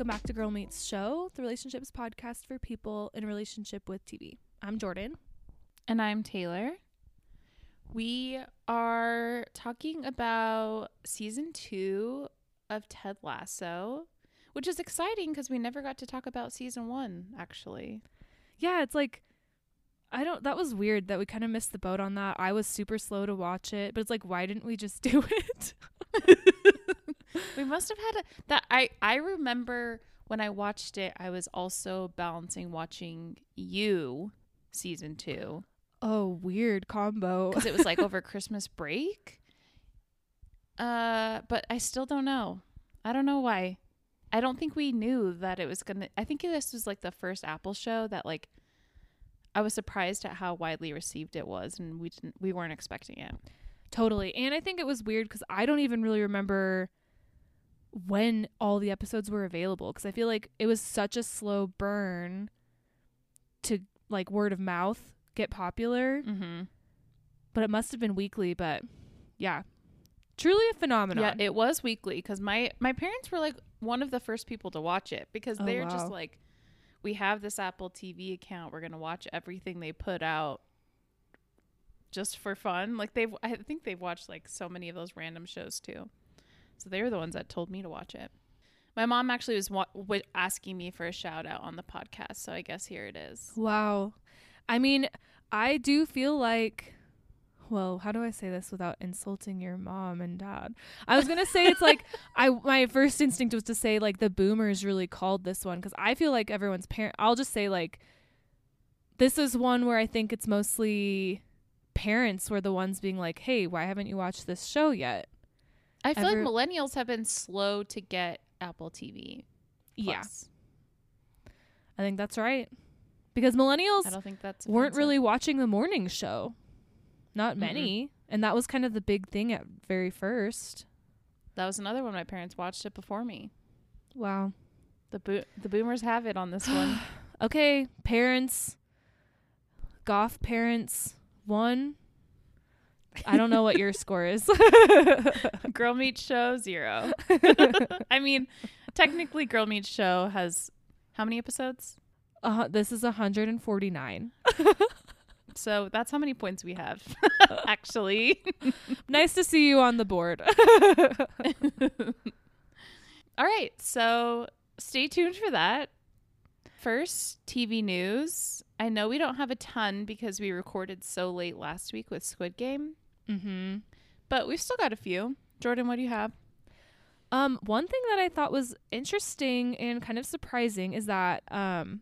welcome back to Girl Meets Show, the relationships podcast for people in a relationship with TV. I'm Jordan. And I'm Taylor. We are talking about season two of Ted Lasso, which is exciting because we never got to talk about season one, actually. Yeah, it's like, I don't, that was weird that we kind of missed the boat on that. I was super slow to watch it, but it's like, why didn't we just do it? we must have had a, that. I, I remember when I watched it, I was also balancing watching you season two. Oh, weird combo. Because it was like over Christmas break. Uh, but I still don't know. I don't know why. I don't think we knew that it was gonna. I think this was like the first Apple show that like. I was surprised at how widely received it was, and we didn't. We weren't expecting it. Totally, and I think it was weird because I don't even really remember when all the episodes were available because I feel like it was such a slow burn to like word of mouth get popular. Mm-hmm. But it must have been weekly. But yeah, truly a phenomenon. Yeah, it was weekly because my my parents were like one of the first people to watch it because Oh, they're wow. just like, we have this Apple TV account. We're gonna watch everything they put out. Just for fun, like they've, I think they've watched like so many of those random shows too. So they were the ones that told me to watch it. My mom actually was wa- wa- asking me for a shout out on the podcast, so I guess here it is. Wow. I mean, I do feel like well, how do I say this without insulting your mom and dad? I was going to say it's like I my first instinct was to say like the boomers really called this one cuz I feel like everyone's parent I'll just say like this is one where I think it's mostly parents were the ones being like, "Hey, why haven't you watched this show yet?" I feel Ever- like millennials have been slow to get Apple TV. Yeah. I think that's right. Because millennials I don't think that's weren't really watching the morning show. Not many. And that was kind of the big thing at very first. That was another one. My parents watched it before me. Wow. The bo- the boomers have it on this one. Okay, parents, goth parents, one. I don't know what your score is. Girl Meets Show zero. I mean, technically, Girl Meets Show has how many episodes? uh, this is 149. So that's how many points we have. Actually, Nice to see you on the board. all right. So stay tuned for that. First, TV news. I know we don't have a ton because we recorded so late last week with Squid Game, mm-hmm. but we've still got a few. Jordan, what do you have? Um, one thing that I thought was interesting and kind of surprising is that um,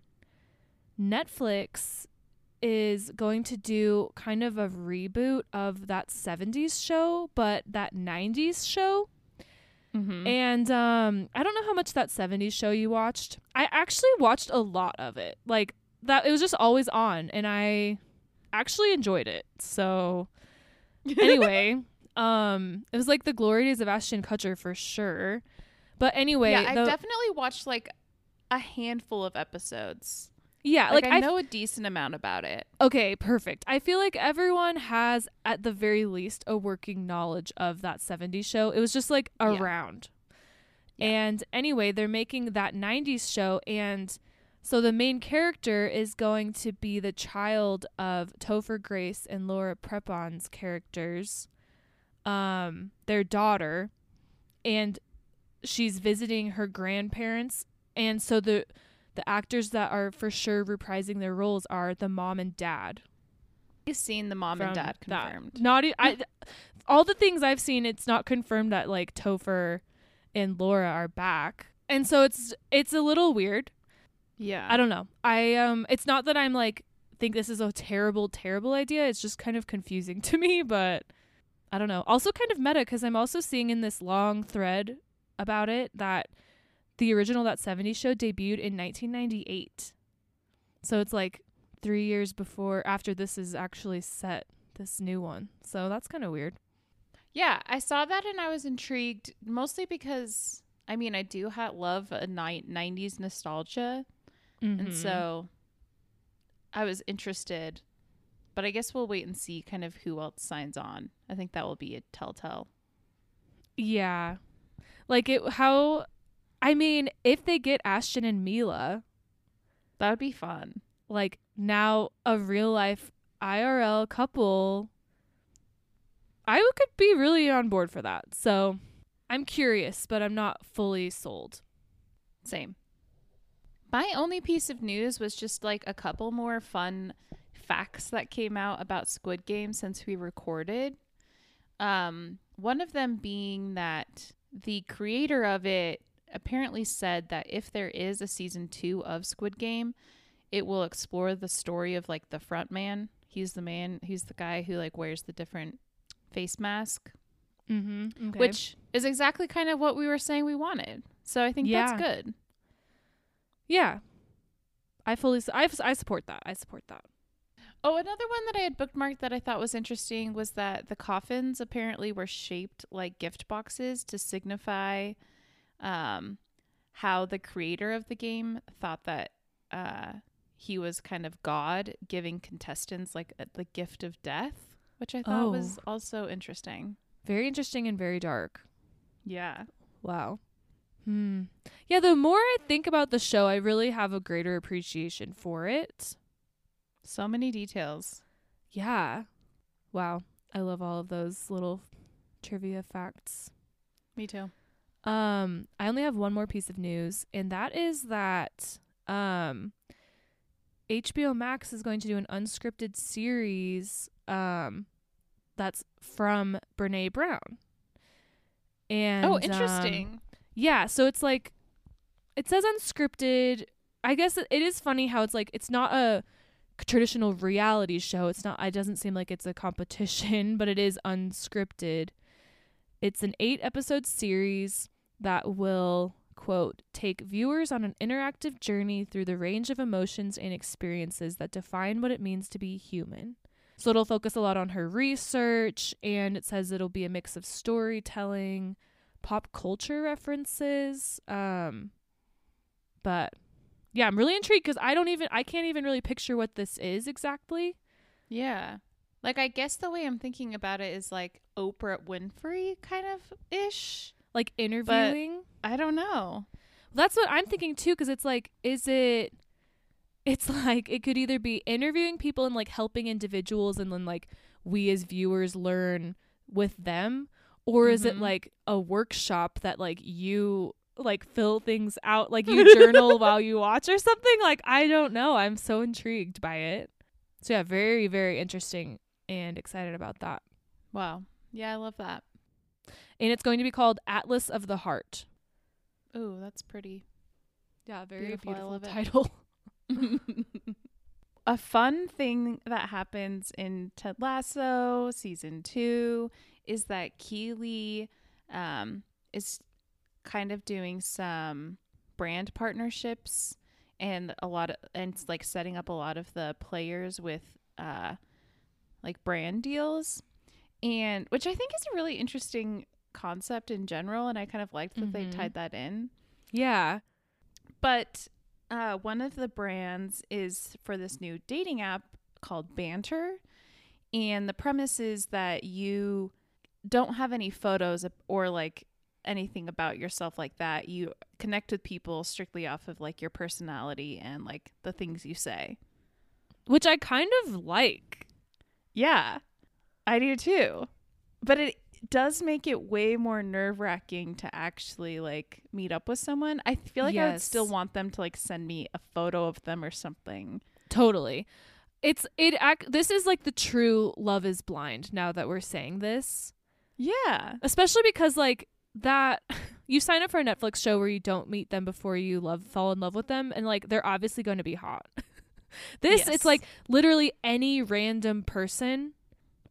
Netflix is going to do kind of a reboot of that 70s show, but that 90s show. Mm-hmm. And um, I don't know how much that 70s show you watched. I actually watched a lot of it. Like that it was just always on and I actually enjoyed it. So anyway, um it was like the glory days of Ashton Kutcher for sure. But anyway, yeah, I the- definitely watched like a handful of episodes. yeah, Like, like, I know a decent amount about it. Okay, perfect. I feel like everyone has, at the very least, a working knowledge of that 70s show. It was just like Yeah. around. Yeah. And anyway, they're making that 90s show. And so the main character is going to be the child of Topher Grace and Laura Prepon's characters, um, their daughter. And she's visiting her grandparents. And so the the actors that are for sure reprising their roles are the mom and dad. I've seen the mom and dad that. confirmed. Not e- I, all the things I've seen, it's not confirmed that like Topher and Laura are back, and so it's it's a little weird. Yeah. I don't know. I um, it's not that I'm like think this is a terrible terrible idea. It's just kind of confusing to me, but I don't know. Also, kind of meta because I'm also seeing in this long thread about it that the original that 70s show debuted in 1998. So it's like three years before after this is actually set this new one so that's kind of weird Yeah, I saw that and I was intrigued mostly because I mean, I do ha- love a ni- 90s nostalgia. Mm-hmm. And so I was interested. But I guess we'll wait and see kind of who else signs on. I think that will be a telltale. yeah like it how I mean, if they get Ashton and Mila, That would be fun. like now a real life IRL couple, I would- could be really on board for that. So I'm curious, but I'm not fully sold. Same. My only piece of news was just like a couple more fun facts that came out about Squid Game since we recorded. Um, one of them being that the creator of it apparently said that if there is a season two of Squid Game, it will explore the story of like the front man. He's the man, he's the guy who like wears the different face mask, Mm-hmm. which is exactly kind of what we were saying we wanted. So I think Yeah. that's good. Yeah, I fully s- I, f- I support that. I support that. Oh, another one that I had bookmarked that I thought was interesting was that the coffins apparently were shaped like gift boxes to signify um, how the creator of the game thought that uh, he was kind of God, giving contestants like a, the gift of death, which I thought was also interesting. Very interesting and very dark. Yeah. Wow. Hmm. Yeah, the more I think about the show, I really have a greater appreciation for it. So many details. Yeah. Wow. I love all of those little trivia facts. Me too. Um, I only have one more piece of news, and that is that um HBO Max is going to do an unscripted series um that's from Brene Brown. And oh, um, interesting. Yeah, so it's like it says unscripted. I guess it is funny how it's like it's not a traditional reality show. It's not it doesn't seem like it's a competition, but it is unscripted. It's an 8 episode series that will quote take viewers on an interactive journey through the range of emotions and experiences that define what it means to be human. So it'll focus a lot on her research and it says it'll be a mix of storytelling, pop culture references. Um, but yeah, I'm really intrigued because I don't even I can't even really picture what this is exactly. Yeah. Like I guess the way I'm thinking about it is like Oprah Winfrey kind of ish. Like interviewing. I don't know. That's what I'm thinking too because it's like is it it's like it could either be interviewing people and like helping individuals and then like we as viewers learn with them or is it Mhm. like a workshop that like you like fill things out like you journal while you watch or something like I don't know I'm so intrigued by it so yeah very very interesting and excited about that Wow. Yeah, I love that. and it's going to be called Atlas of the Heart oh that's pretty. yeah very Beautiful, beautiful, title a fun thing that happens in Ted Lasso season two is that Keely um, is kind of doing some brand partnerships and a lot of and it's like setting up a lot of the players with uh like brand deals and which I think is a really interesting concept in general and I kind of liked that they Mhm. tied that in yeah but uh, one of the brands is for this new dating app called Banter. And the premise is that you don't have any photos or like anything about yourself like that. You connect with people strictly off of like your personality and like the things you say. which I kind of like Yeah, I do too. But it does make it way more nerve wracking to actually like meet up with someone. I feel like I would still want them to like send me a photo of them or something. Totally. It's it ac- this is like the true love is blind now that we're saying this. Yeah. Especially because like that you sign up for a Netflix show where you don't meet them before you love fall in love with them and like they're obviously going to be hot. this Yes. it's like literally any random person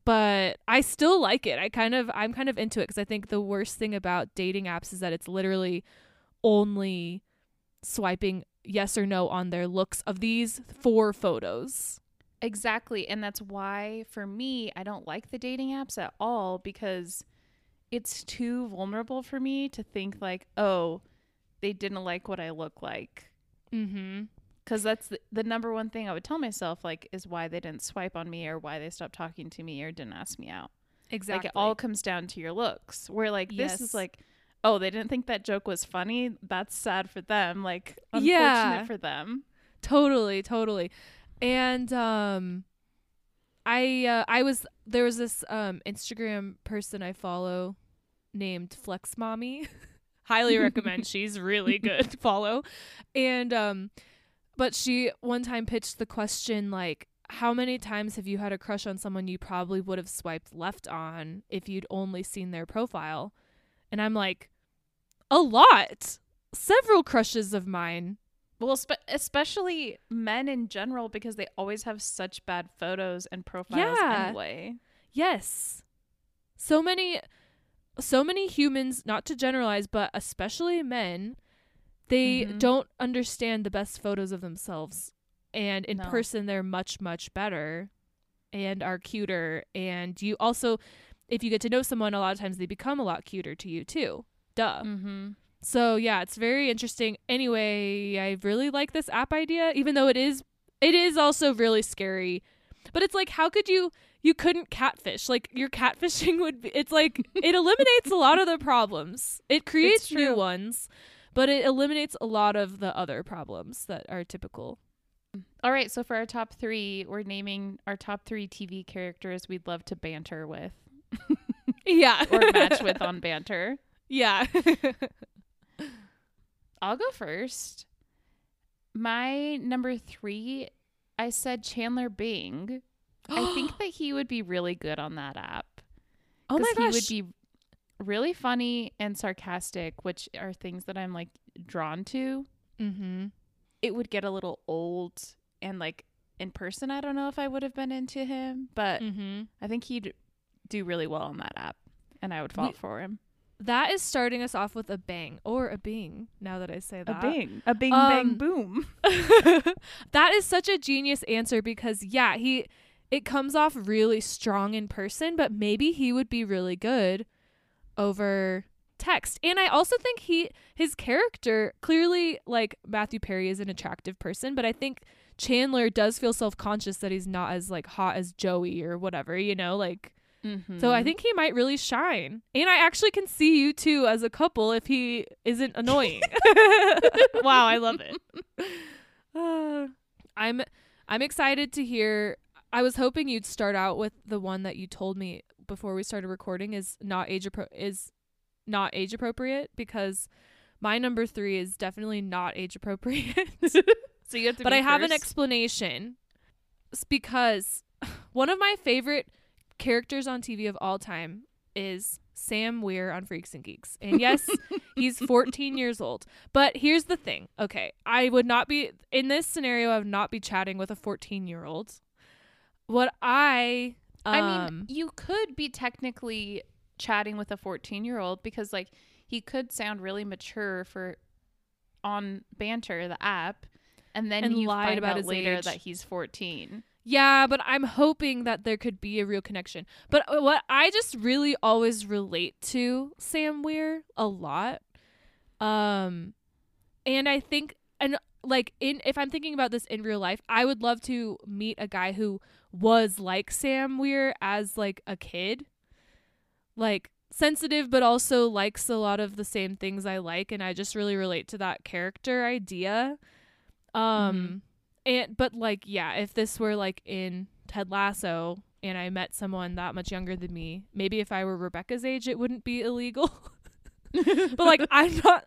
but I still like it. I kind of I'm kind of into it cuz I think the worst thing about dating apps is that it's literally only swiping yes or no on their looks of these four photos. Exactly. And that's why for me, I don't like the dating apps at all because it's too vulnerable for me to think like, oh, they didn't like what I look like. Mm hmm. Because that's the, the number one thing I would tell myself, like, is why they didn't swipe on me or why they stopped talking to me or didn't ask me out. Exactly. Like, it all comes down to your looks. Where, like, this Yes. is like, oh, they didn't think that joke was funny. That's sad for them. Like, unfortunate Yeah. for them. Totally, totally. And um I uh, I was there was this um Instagram person I follow named FlexMami. Highly recommend. She's really good to follow. And um but she one time pitched the question like how many times have you had a crush on someone you probably would have swiped left on if you'd only seen their profile? And I'm like a lot. Several crushes of mine Well, spe- especially men in general, because they always have such bad photos and profiles Yeah. anyway. Yes. So many so many humans, not to generalize, but especially men, they Mhm. don't understand the best photos of themselves. And in No. person they're much much better and are cuter and you also if you get to know someone a lot of times they become a lot cuter to you too. Duh. Mm-hmm. So yeah, it's very interesting. Anyway, I really like this app idea, even though it is it is also really scary. But it's like how could you you couldn't catfish. Like your catfishing would be it's like it eliminates a lot of the problems. It creates new ones, but it eliminates a lot of the other problems that are typical. All right, so for our top three, we're naming our top three TV characters we'd love to banter with Yeah. or match with on banter. yeah. I'll go first. My number three, I said Chandler Bing. I think that he would be really good on that app. Oh my gosh. he would be really funny and sarcastic, which are things that I'm like drawn to. mhm. It would get a little old and like in person, I don't know if I would have been into him, but Mhm. I think he'd do really well on that app, and I would fall We- for him. That is starting us off with a bang or a bing. Now that I say that, a bing, a bing, Um, boom. that is such a genius answer because yeah, he it comes off really strong in person, but maybe he would be really good over text. And I also think he his character clearly like Matthew Perry is an attractive person, but I think Chandler does feel self-conscious that he's not as like hot as Joey or whatever, you know, like Mm-hmm. so I think he might really shine. And I actually can see you two as a couple if he isn't annoying. wow, I love it. Uh, I'm I'm excited to hear I was hoping you'd start out with the one that you told me before we started recording is not age appro- is not age appropriate because my number 3 is definitely not age appropriate. so you have to. but I have an explanation. It's because one of my favorite characters on TV of all time is Sam Weir on Freaks and Geeks. And yes, he's 14 years old. But here's the thing. Okay, I would not be in this scenario I would not be chatting with a 14-year-old. What I um, I mean, you could be technically chatting with a 14 year old because, like, he could sound really mature for on banter, the app, and then And you lied find about out his later age. that he's 14. Yeah, but I'm hoping that there could be a real connection. But uh, what I just really always relate to Sam Weir a lot. Um and I think and like in if I'm thinking about this in real life, I would love to meet a guy who was like Sam Weir as like a kid. Like sensitive but also likes a lot of the same things I like and I just really relate to that character idea. Um and but like yeah, if this were like in Ted Lasso and I met someone that much younger than me, maybe if I were Rebecca's age it wouldn't be illegal. but like I'm not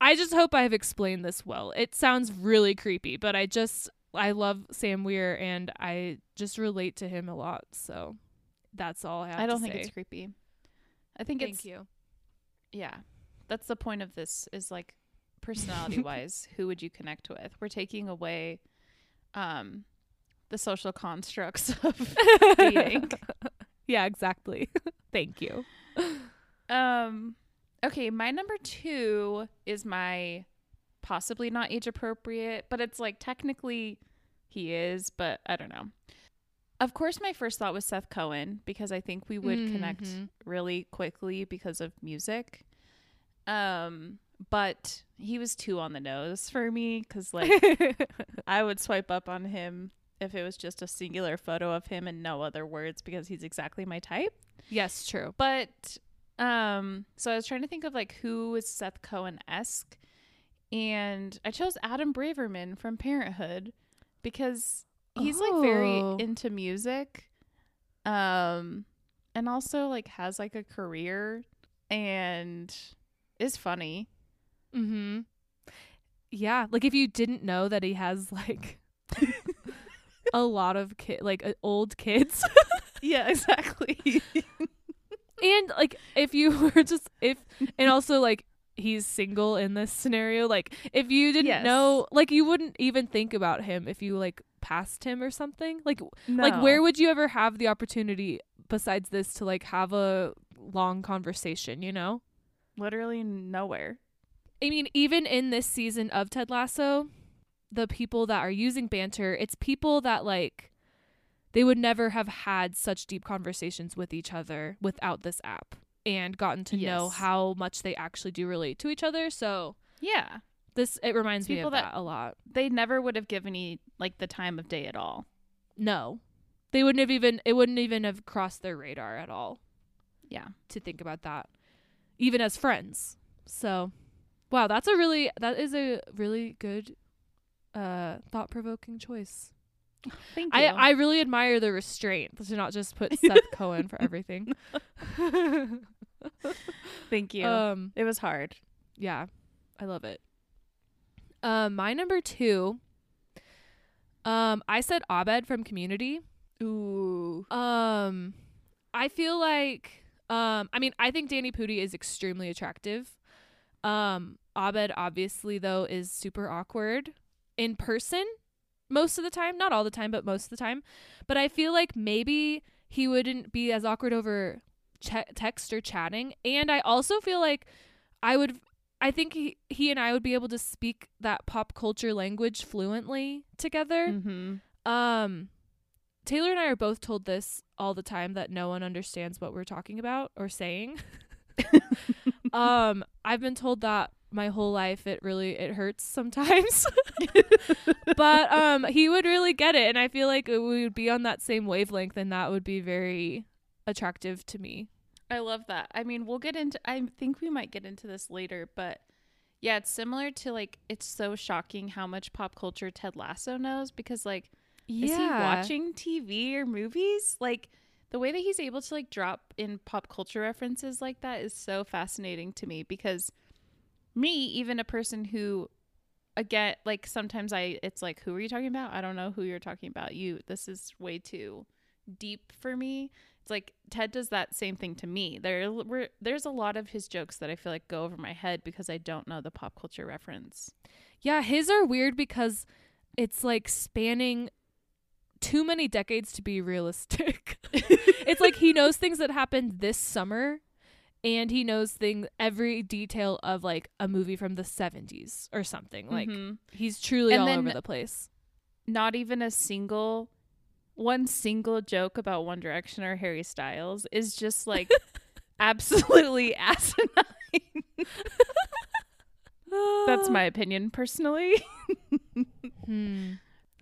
I just hope I've explained this well. It sounds really creepy, but I just I love Sam Weir and I just relate to him a lot. So that's all I have. I don't think say. it's creepy. I think Thank it's you. yeah. That's the point of this is like personality wise, who would you connect with? We're taking away um the social constructs of dating. yeah, exactly. Thank you. Um okay, my number 2 is my possibly not age appropriate, but it's like technically he is, but I don't know. Of course, my first thought was Seth Cohen because I think we would connect Mhm. really quickly because of music. Um, but he was too on the nose for me because like I would swipe up on him if it was just a singular photo of him and no other words because he's exactly my type. yes, true. But Um, so I was trying to think of like who is Seth Cohen esque, and I chose Adam Braverman from Parenthood because he's like very Oh. into music, um, and also like has like a career and is funny. Mm-hmm. Yeah, like if you didn't know that he has like a lot of kid, like uh, old kids, Yeah, exactly. and like if you were just if, and also like he's single in this scenario, like if you didn't Yes. know, like you wouldn't even think about him if you like passed him or something. Like like where would you ever have the opportunity besides this to like have a long conversation? You know. literally nowhere. I mean, even in this season of Ted Lasso, the people that are using banter, it's people that like they would never have had such deep conversations with each other without this app and gotten to know how much they actually do relate to each other. So Yeah, this it reminds me People of that, that- a lot. they never would have given me like the time of day at all. No. They wouldn't have even it wouldn't even have crossed their radar at all Yeah. to think about that. Even as friends. So wow, that's a really that is a really good uh thought provoking choice. Thank I, you. I really admire the restraint to not just put Seth Cohen for everything. Thank you. um, it was hard. yeah, I love it. Um, my number two. Um, I said Abed from Community. Ooh. Um, I feel like, um, I mean, I think Danny Pudi is extremely attractive. Um, Abed obviously though is super awkward in person most of the time, not all the time, but most of the time. But I feel like maybe he wouldn't be as awkward over ch- text or chatting. And I also feel like I would I think he, he and I would be able to speak that pop culture language fluently together. Mm-hmm. Um, Taylor and I are both told this all the time that no one understands what we're talking about or saying. um, I've been told that my whole life. It really it hurts sometimes, but um, he would really get it, and I feel like we would be on that same wavelength, and that would be very attractive to me. I love that. I mean, we'll get into I think we might get into this later, but yeah, it's similar to like it's so shocking how much pop culture Ted Lasso knows because like is he watching TV or movies? Like the way that he's able to like drop in pop culture references like that is so fascinating to me because me, even a person who again like sometimes I it's like who are you talking about? I don't know who you're talking about. You this is way too deep for me. It's like Ted does that same thing to me. There there's a lot of his jokes that I feel like go over my head because I don't know the pop culture reference. Yeah, his are weird because it's like spanning too many decades to be realistic. it's like he knows things that happened this summer and he knows thing every detail of like a movie from the 70s or something. Like Mhm. he's truly And all over the place. not even a single one single joke about One Direction or Harry Styles is just like absolutely asinine. That's my opinion personally. Hmm.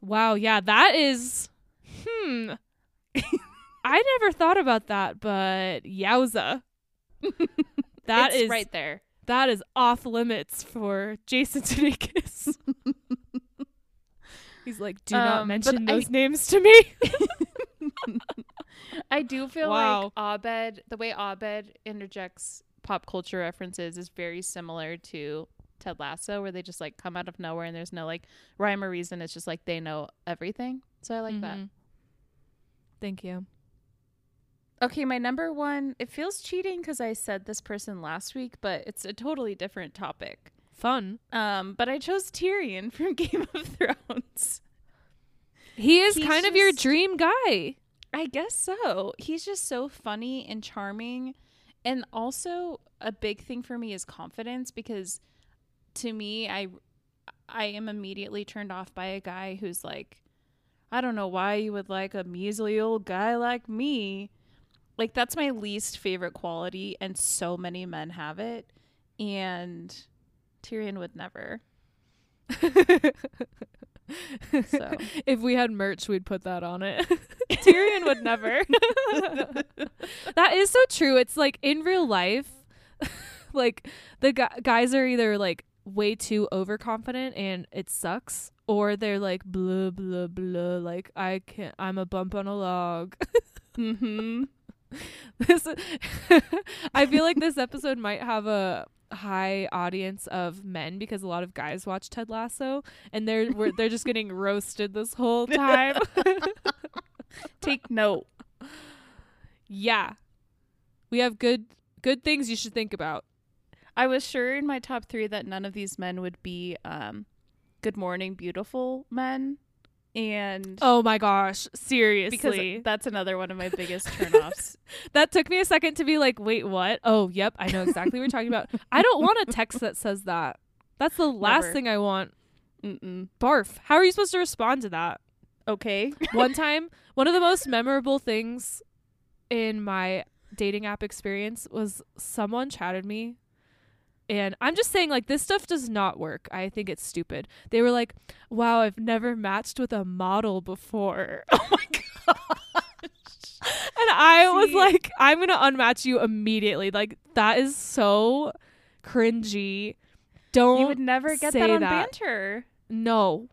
Wow, yeah, that is hmm. I never thought about that, but yowza. That is right there. that is off limits for Jason Sudeikis. He's like, do not Um, mention but I- those names to me. I do feel Wow. like Abed, the way Abed interjects pop culture references is very similar to Ted Lasso, where they just like come out of nowhere and there's no like rhyme or reason. It's just like they know everything. So I like that. Mhm. Thank you. Okay, my number one, it feels cheating because I said this person last week, but it's a totally different topic. Fun. Um, but I chose Tyrion from Game of Thrones. He is He's kind of your dream guy. I guess so. He's just so funny and charming. And also a big thing for me is confidence because to me I I am immediately turned off by a guy who's like I don't know why you would like a measly old guy like me. Like that's my least favorite quality and so many men have it and Tyrion would never. So if we had merch, we'd put that on it. Tyrion would never. that is so true. It's like in real life, like the gu- guys are either like way too overconfident and it sucks, or they're like blah blah blah. Like I can't. I'm a bump on a log. mm-hmm. this I feel like this episode might have a high audience of men because a lot of guys watch Ted Lasso and they're we're, they're just getting roasted this whole time. Take note. yeah. We have good good things you should think about. I was sure in my top three that none of these men would be um, good morning, beautiful men. And Oh my gosh, seriously. because that's another one of my biggest turnoffs. that took me a second to be like, "Wait, what?" Oh, yep, I know exactly what you're talking about. I don't want a text that says that. That's the last Never. thing I want. Mm-mm. Barf. How are you supposed to respond to that? Okay. one time one of the most memorable things in my dating app experience was someone chatted me and i'm just saying like this stuff does not work i think it's stupid they were like wow i've never matched with a model before oh my god. and i was like i'm gonna unmatch you immediately like that is so cringy don't You would never get that on that. banter. no.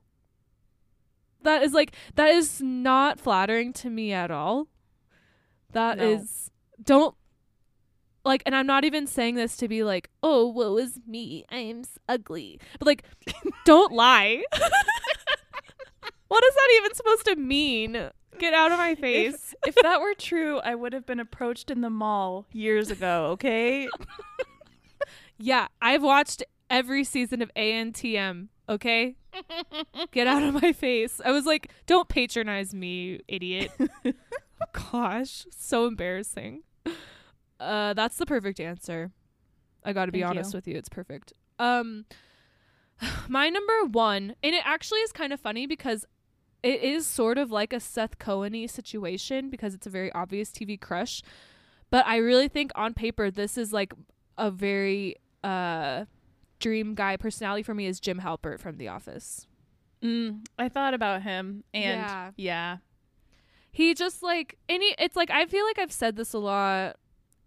That is like that is not flattering to me at all. That is No. don't like and I'm not even saying this to be like, "Oh, woe is me. I am ugly." But like don't lie. what is that even supposed to mean? Get out of my face. If that were true, I would have been approached in the mall years ago, okay? yeah, I've watched every season of ANTM, okay? Get out of my face. I was like, don't patronize me, idiot. Gosh, so embarrassing. Uh that's the perfect answer. I got to be Thank honest you. with you, it's perfect. Um my number 1, and it actually is kind of funny because it is sort of like a Seth Cohen situation because it's a very obvious TV crush. But I really think on paper this is like a very uh dream guy personality for me is Jim Halpert from The Office. Mm, I thought about him and Yeah. yeah. He just like any it's like I feel like I've said this a lot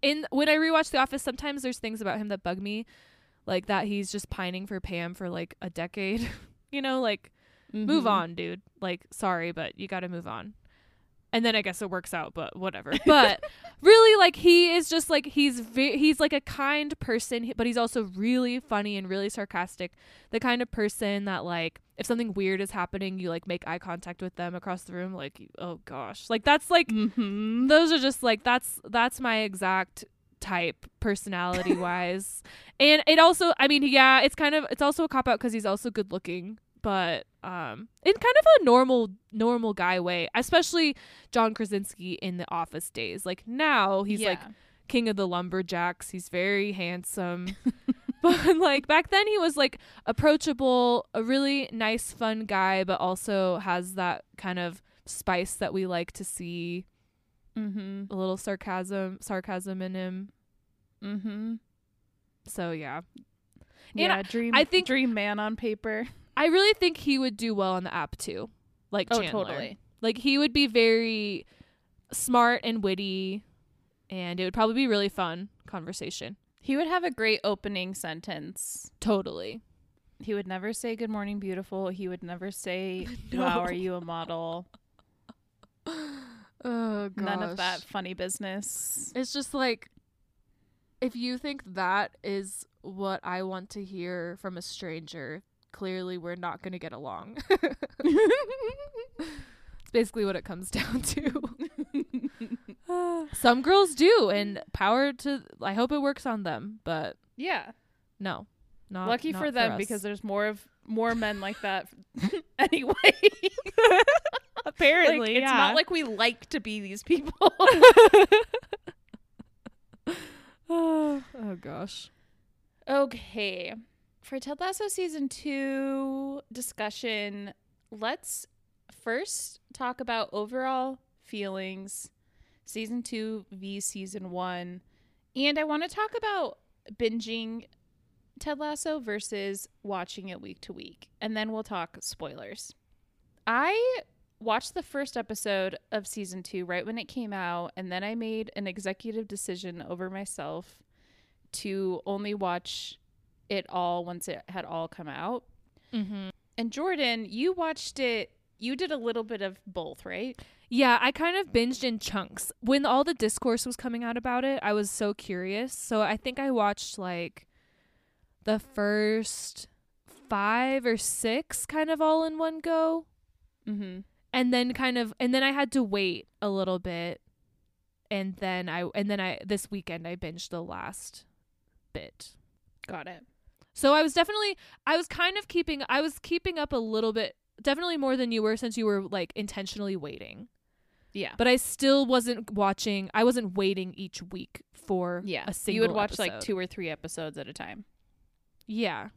in when I rewatch The Office sometimes there's things about him that bug me like that he's just pining for Pam for like a decade. you know, like move Mhm. on, dude. Like sorry, but you got to move on. And then I guess it works out, but whatever. But really like he is just like he's ve- he's like a kind person, but he's also really funny and really sarcastic. The kind of person that like if something weird is happening, you like make eye contact with them across the room like oh gosh. Like that's like Mhm. those are just like that's that's my exact type personality wise and it also i mean yeah it's kind of it's also a cop out because he's also good looking but um in kind of a normal normal guy way especially john krasinski in the office days like now he's like king of the lumberjacks he's very handsome but like back then he was like approachable a really nice fun guy but also has that kind of spice that we like to see Mhm. a little sarcasm sarcasm in him. Mhm. So yeah. Yeah, dream I think- dream man on paper. I really think he would do well on the app too. Like Oh, Chandler. totally. Like he would be very smart and witty and it would probably be really fun conversation. He would have a great opening sentence. Totally. He would never say good morning beautiful. He would never say No. wow are you a model. Oh None of that funny business. It's just like if you think that is what I want to hear from a stranger, clearly we're not going to get along. it's basically what it comes down to. Some girls do and power to I hope it works on them, but yeah. no. Not Lucky not for them us. because there's more of more men like that anyway. apparently like, it's yeah. not like we like to be these people. oh, oh gosh. okay. For Ted Lasso season 2 discussion, let's first talk about overall feelings season 2 v season 1. And I want to talk about binging Ted Lasso versus watching it week to week. And then we'll talk spoilers. I watched the first episode of season two right when it came out, and then I made an executive decision over myself to only watch it all once it had all come out. Mm-hmm. And Jordan, you watched it. You did a little bit of both, right? Yeah, I kind of binged in chunks. When all the discourse was coming out about it, I was so curious. So I think I watched like the first five or six kind of all in one go. Mm-hmm. And then kind of and then I had to wait a little bit. And then I and then I this weekend I binged the last bit. Got it. So I was definitely I was kind of keeping I was keeping up a little bit definitely more than you were since you were like intentionally waiting. Yeah. But I still wasn't watching I wasn't waiting each week for yeah. a single you would watch like two or three episodes at a time. Yeah.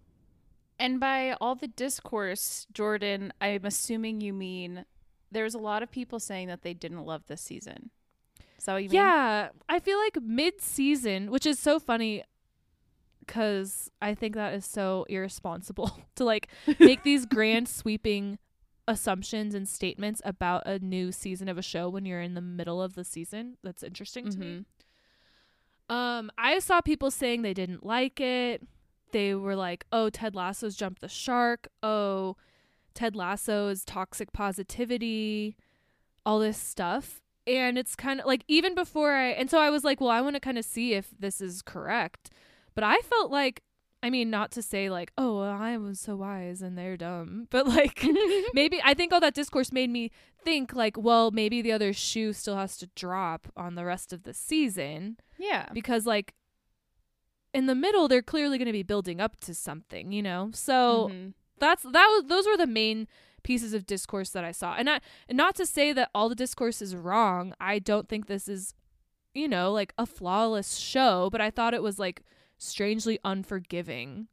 And by all the discourse, Jordan, I'm assuming you mean there's a lot of people saying that they didn't love this season. So you mean? Yeah, I feel like mid-season, which is so funny cuz I think that is so irresponsible to like make these grand sweeping assumptions and statements about a new season of a show when you're in the middle of the season. That's interesting to me. Mhm. Um, I saw people saying they didn't like it. They were like, "Oh, Ted Lasso's jumped the shark. Oh, Ted Lasso's toxic positivity." All this stuff. And it's kind of like even before I and so I was like, "Well, I want to kind of see if this is correct." But I felt like I mean, not to say like, "Oh, well, I was so wise and they're dumb." But like maybe I think all that discourse made me think like, "Well, maybe the other shoe still has to drop on the rest of the season." Yeah. because like in the middle they're clearly going to be building up to something you know so Mhm. that's that was those were the main pieces of discourse that i saw and, I, and not to say that all the discourse is wrong i don't think this is you know like a flawless show but i thought it was like strangely unforgiving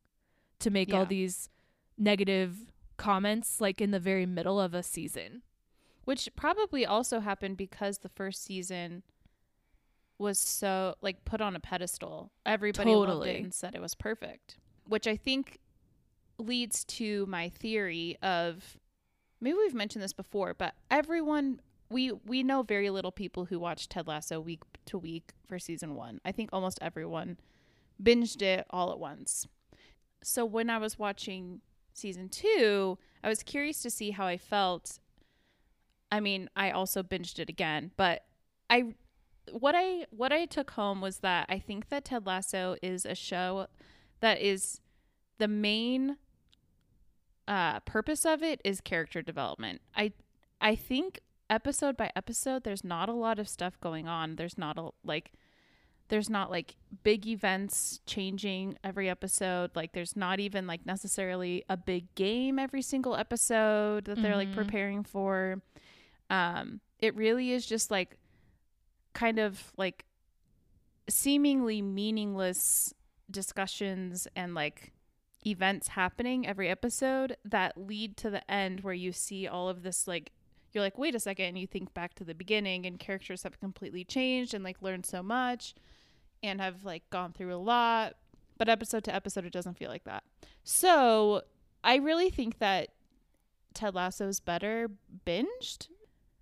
to make Yeah. all these negative comments like in the very middle of a season Which probably also happened because the first season was so like put on a pedestal. Everybody loved Totally. it and said it was perfect. Which I think leads to my theory of maybe we've mentioned this before, but everyone we we know very little people who watch Ted Lasso week to week for season 1. I think almost everyone binged it all at once. So when I was watching season 2, I was curious to see how I felt. I mean, I also binged it again, but I what I what I took home was that I think that Ted Lasso is a show that is the main uh purpose of it is character development. I I think episode by episode there's not a lot of stuff going on. There's not a like there's not like big events changing every episode. Like there's not even like necessarily a big game every single episode that they're like Mhm. preparing for. Um it really is just like kind of like seemingly meaningless discussions and like events happening every episode that lead to the end where you see all of this like you're like wait a second and you think back to the beginning and characters have completely changed and like learned so much and have like gone through a lot but episode to episode it doesn't feel like that so i really think that ted lasso's better binged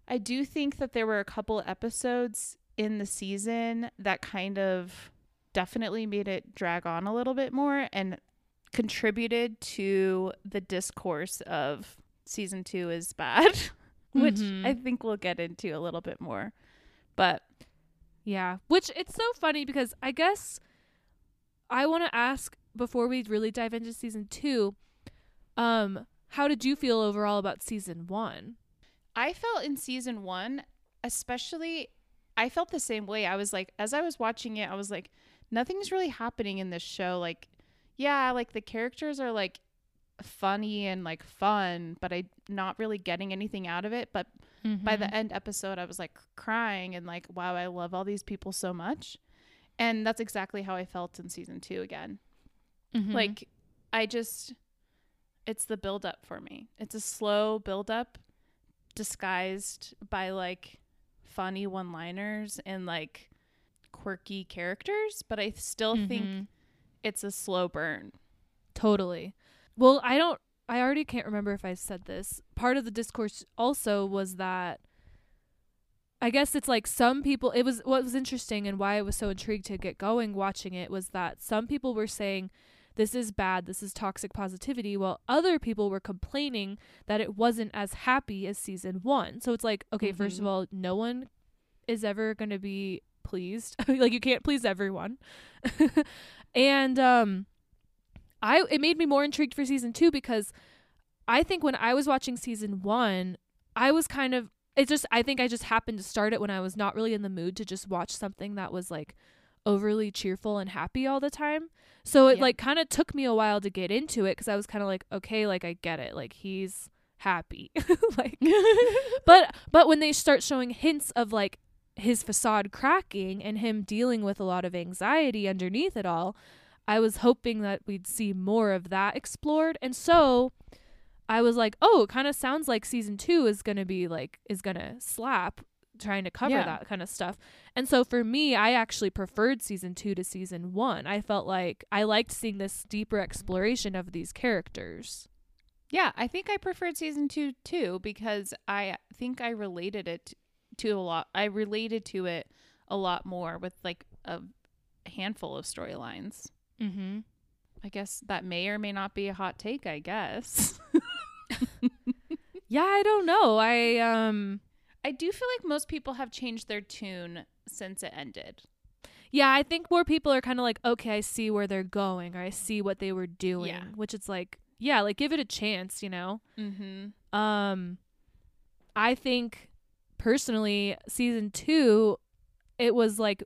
i do think that there were a couple episodes in the season that kind of definitely made it drag on a little bit more and contributed to the discourse of season two is bad, which Mhm. I think we'll get into a little bit more. But Yeah, which it's so funny because I guess I want to ask before we really dive into season 2, um how did you feel overall about season 1? I felt in season one, especially, I felt the same way. I was like, as I was watching it, I was like, nothing's really happening in this show. Like, yeah, like the characters are like funny and like fun, but I not really getting anything out of it. But by Mm-hmm. the end episode, I was like crying and like, wow, I love all these people so much. And that's exactly how I felt in season two again. Mhm. Like, I just, it's the build up for me. It's a slow build up disguised by like funny one liners and like quirky characters, but I still think Mhm. it's a slow burn. totally. Well, I don't I already can't remember if I said this. Part of the discourse also was that I guess it's like some people it was what was interesting and why I was so intrigued to get going watching it was that some people were saying this is bad, this is toxic positivity, while other people were complaining that it wasn't as happy as season 1. So it's like, okay, first of Mhm. all, no one is ever going to be pleased. like you can't please everyone. and um I it made me more intrigued for season 2 because I think when I was watching season 1, I was kind of it just I think I just happened to start it when I was not really in the mood to just watch something that was like overly cheerful and happy all the time. So it Yeah. like kind of took me a while to get into it cuz I was kind of like okay, like I get it. Like he's happy. like but but when they start showing hints of like his facade cracking and him dealing with a lot of anxiety underneath it all, I was hoping that we'd see more of that explored. And so I was like, oh, it kind of sounds like season 2 is going to be like is going to slap trying to cover Yeah. that kind of stuff. And so for me, I actually preferred season 2 to season 1. I felt like I liked seeing this deeper exploration of these characters. Yeah, I think I preferred season two too because I think I related it to a lot. I related to it a lot more with like a handful of storylines. Mhm. I guess that may or may not be a hot take. I guess. Yeah, I don't know. I um I do feel like most people have changed their tune since it ended. Yeah, I think more people are kind of like, okay, I see where they're going, or I see what they were doing, Yeah. which it's like, yeah, like give it a chance, you know. Mm-hmm. Um, I think personally, season two, it was like,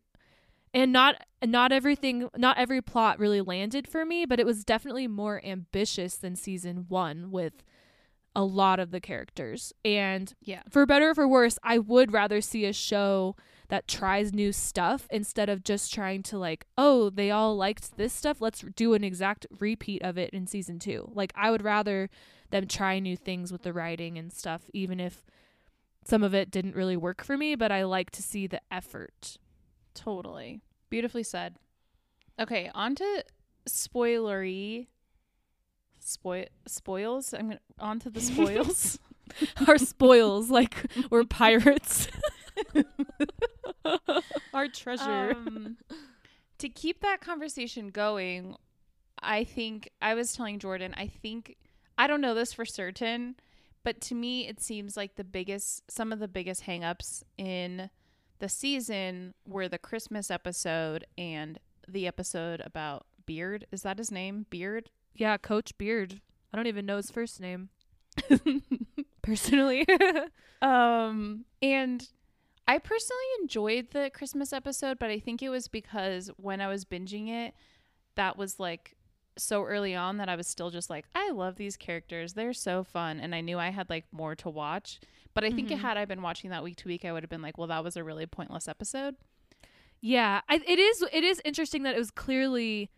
and not not everything, not every plot really landed for me, but it was definitely more ambitious than season one with a lot of the characters, and Yeah. for better or for worse, I would rather see a show that tries new stuff instead of just trying to like, oh, they all liked this stuff. Let's do an exact repeat of it in season two. Like, I would rather them try new things with the writing and stuff, even if some of it didn't really work for me, but I like to see the effort. Totally. Beautifully said. Okay, on to spoilery. Spoil spoils. I'm gonna on to the spoils. Our spoils, like we're pirates. Our treasure. Um, to keep that conversation going, I think I was telling Jordan, I think I don't know this for certain, but to me it seems like the biggest some of the biggest hangups in the season were the Christmas episode and the episode about Beard. Is that his name? Beard? yeah, Coach Beard. I don't even know his first name personally. Um, and I personally enjoyed the Christmas episode, but I think it was because when I was binging it, that was like so early on that I was still just like, I love these characters. They're so fun. And I knew I had like more to watch. But I think Mhm. had I been watching that week to week, I would have been like, well, that was a really pointless episode. Yeah, I, it is. It is interesting that it was clearly,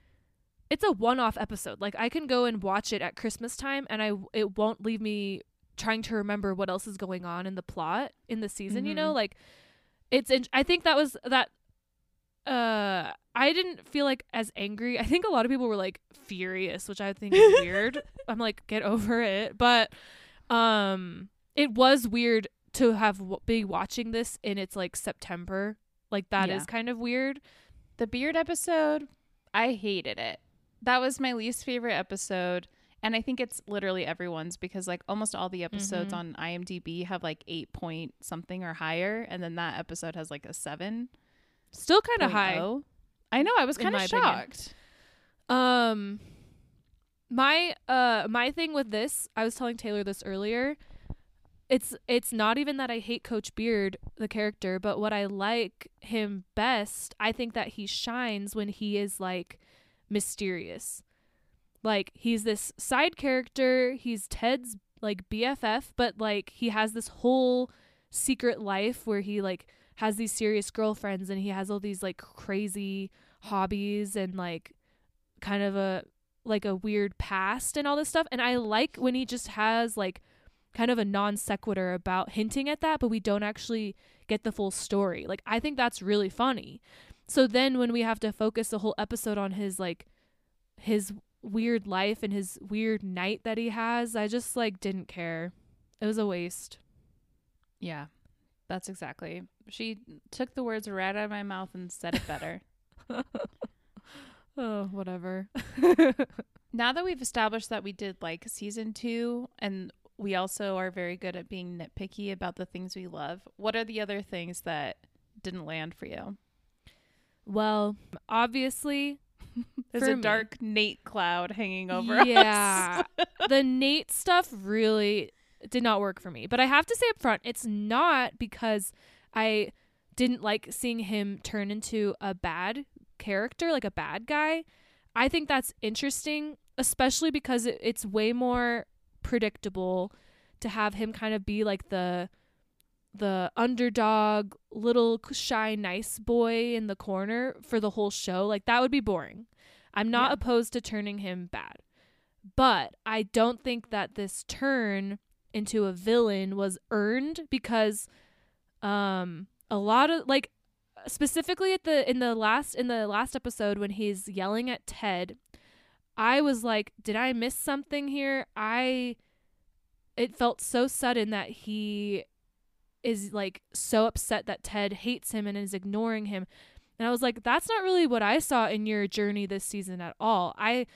it's a one-off episode. Like I can go and watch it at Christmas time, and I it won't leave me trying to remember what else is going on in the plot in the season. You know, Mhm. like it's. In, I think that was that. Uh, I didn't feel like as angry. I think a lot of people were like furious, which I think is weird. I'm like, get over it. But, um, it was weird to have w- be watching this in its like September. Like that is Yeah. kind of weird. The Beard episode, I hated it. That was my least favorite episode. And I think it's literally everyone's because like almost all the episodes Mhm. on IMDb have like eight point something or higher, and then that episode has like a seven Still kind of high. I know. I was kind of my opinion. shocked. Um my uh my thing with this, I was telling Taylor this earlier. It's it's not even that I hate Coach Beard the character, but what I like him best, I think that he shines when he is like mysterious. Like he's this side character, he's Ted's like BFF, but like he has this whole secret life where he like has these serious girlfriends and he has all these like crazy hobbies and like kind of a like a weird past and all this stuff and I like when he just has like kind of a non sequitur about hinting at that but we don't actually get the full story. Like I think that's really funny. So then when we have to focus the whole episode on his like his weird life and his weird night that he has. I just like didn't care. It was a waste. Yeah. That's exactly. She took the words right out of my mouth and said it better. oh, whatever. now that we've established that we did like season 2 and we also are very good at being nitpicky about the things we love, what are the other things that didn't land for you? Well, obviously, there's a me- dark Nate cloud hanging over us. yeah, the Nate stuff really did not work for me. But I have to say up front, it's not because I didn't like seeing him turn into a bad character, like a bad guy. I think that's interesting, especially because it, it's way more predictable to have him kind of be like the the underdog little shy nice boy in the corner for the whole show like that would be boring i'm not Yeah. opposed to turning him bad but i don't think that this turn into a villain was earned because um a lot of like specifically at the in the last in the last episode when he's yelling at ted i was like did i miss something here i it felt so sudden that he is like so upset that Ted hates him and is ignoring him. And I was like, that's not really what I saw in your journey this season at all. I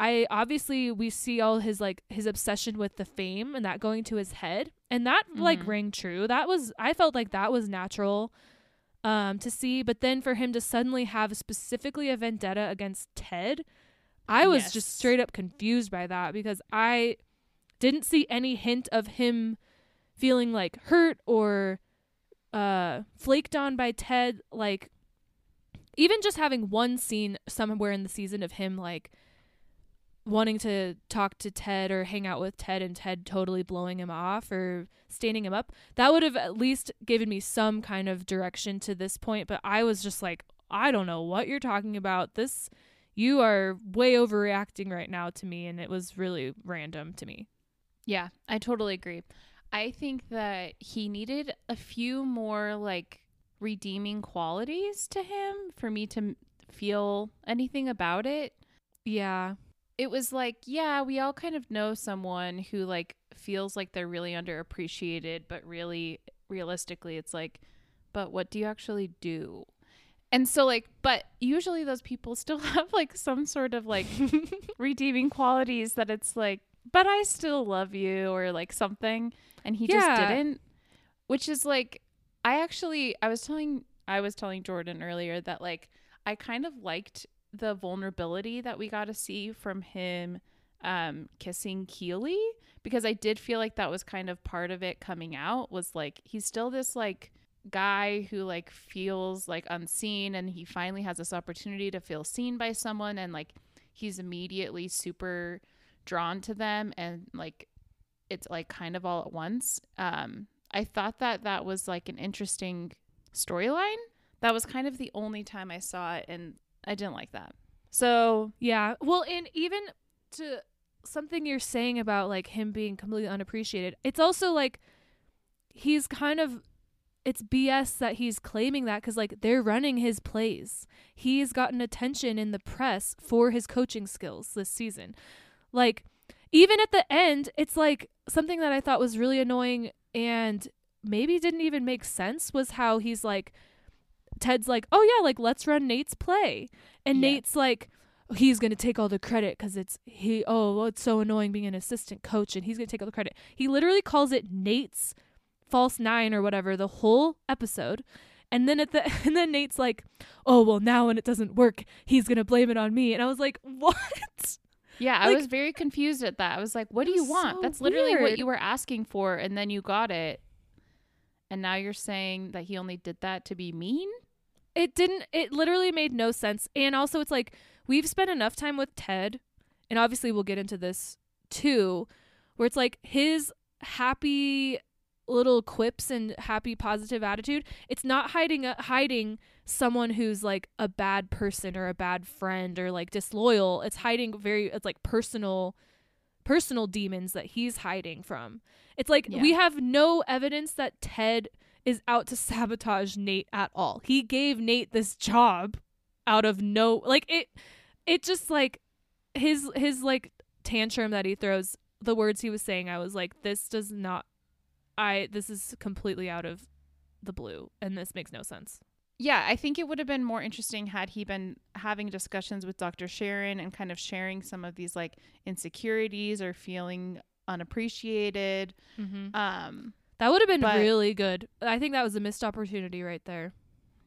I obviously we see all his like his obsession with the fame and that going to his head. And that like Mhm. rang true. That was I felt like that was natural um to see, but then for him to suddenly have specifically a vendetta against Ted, I was Yes. just straight up confused by that because I didn't see any hint of him feeling like hurt or uh flaked on by Ted like even just having one scene somewhere in the season of him like wanting to talk to Ted or hang out with Ted and Ted totally blowing him off or standing him up that would have at least given me some kind of direction to this point but I was just like I don't know what you're talking about this you are way overreacting right now to me and it was really random to me Yeah, I totally agree. I think that he needed a few more like redeeming qualities to him for me to feel anything about it. yeah It was like, yeah, we all kind of know someone who like feels like they're really underappreciated, but really realistically it's like, but what do you actually do? And so like, but usually those people still have like some sort of like redeeming qualities that it's like, but I still love you or like something. And he just didn't, which is like, I actually, I was telling, I was telling Jordan earlier that like, I kind of liked the vulnerability that we got to see from him um, kissing Keeley because I did feel like that was kind of part of it coming out was like, he's still this like, guy who like feels like unseen and he finally has this opportunity to feel seen by someone and like he's immediately super drawn to them and like it's like kind of all at once. Um i thought that that was like an interesting storyline. That was kind of the only time i saw it and i didn't like that so Yeah. Well, and even to something you're saying about like him being completely unappreciated, it's also like he's kind of it's BS that he's claiming that cuz like they're running his plays. He's gotten attention in the press for his coaching skills this season. Like even at the end, it's like something that I thought was really annoying and maybe didn't even make sense was how he's like Ted's like, "Oh yeah, like let's run Nate's play." And Yeah. Nate's like, he's going to take all the credit because it's he oh well, it's so annoying being an assistant coach and he's going to take all the credit. He literally calls it nate's false nine or whatever the whole episode. And then at the and then nate's like oh well now when it doesn't work he's going to blame it on me. And i was like what? Yeah i was very confused at that. I was like what do you want? so that's literally what you were asking for and then you got it. And now you're saying that he only did that to be mean it didn't it literally made no sense. And also it's like we've spent enough time with ted and obviously we'll get into this too where it's like his happy little quips and happy positive attitude it's not hiding uh, hiding someone who's like a bad person or a bad friend or like disloyal. It's hiding very it's like personal personal demons that he's hiding from. It's like Yeah. we have no evidence that ted is out to sabotage Nate at all. He gave Nate this job out of no like it it just like his his like tantrum that he throws, the words he was saying, I was like, this does not I this is completely out of the blue and this makes no sense. Yeah, I think it would have been more interesting had he been having discussions with Dr. Sharon and kind of sharing some of these like insecurities or feeling unappreciated. Mm-hmm. Um, That would have been but- really good. I think that was a missed opportunity right there.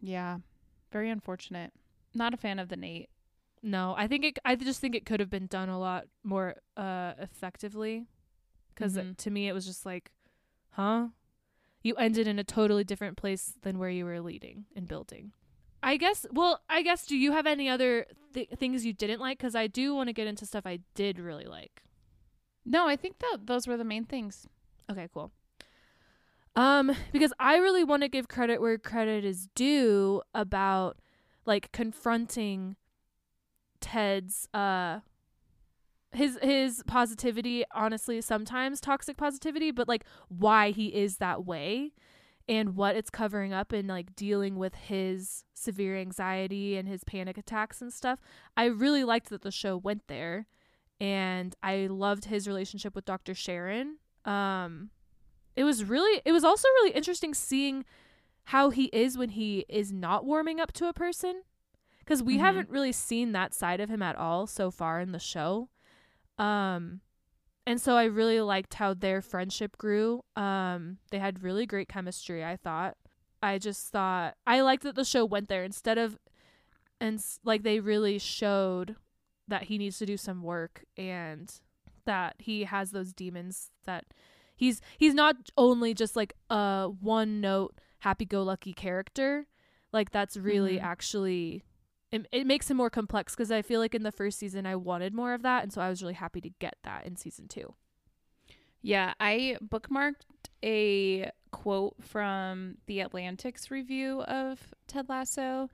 yeah, very unfortunate. Not a fan of the Nate. No, I think it. I just think it could have been done a lot more uh effectively, because Mhm. to me it was just like, huh? You ended in a totally different place than where you were leading and building. I guess. Well, I guess. Do you have any other th- things you didn't like? Because I do want to get into stuff I did really like. No, I think that those were the main things. Okay, cool. Um, because I really want to give credit where credit is due about like confronting Ted's uh his his positivity, honestly, sometimes toxic positivity, but like why he is that way and what it's covering up and like dealing with his severe anxiety and his panic attacks and stuff. I really liked that the show went there and I loved his relationship with Dr. Sharon. Um it was really it was also really interesting seeing how he is when he is not warming up to a person cuz we Mhm. haven't really seen that side of him at all so far in the show. Um and so I really liked how their friendship grew. Um they had really great chemistry, I thought. I just thought I liked that the show went there instead of and s- like they really showed that he needs to do some work and that he has those demons that he's he's not only just like a one note happy go lucky character like that's really Mhm. actually it, it makes him more complex because i feel like in the first season i wanted more of that and so i was really happy to get that in season two Yeah, I bookmarked a quote from the Atlantic's review of Ted Lasso,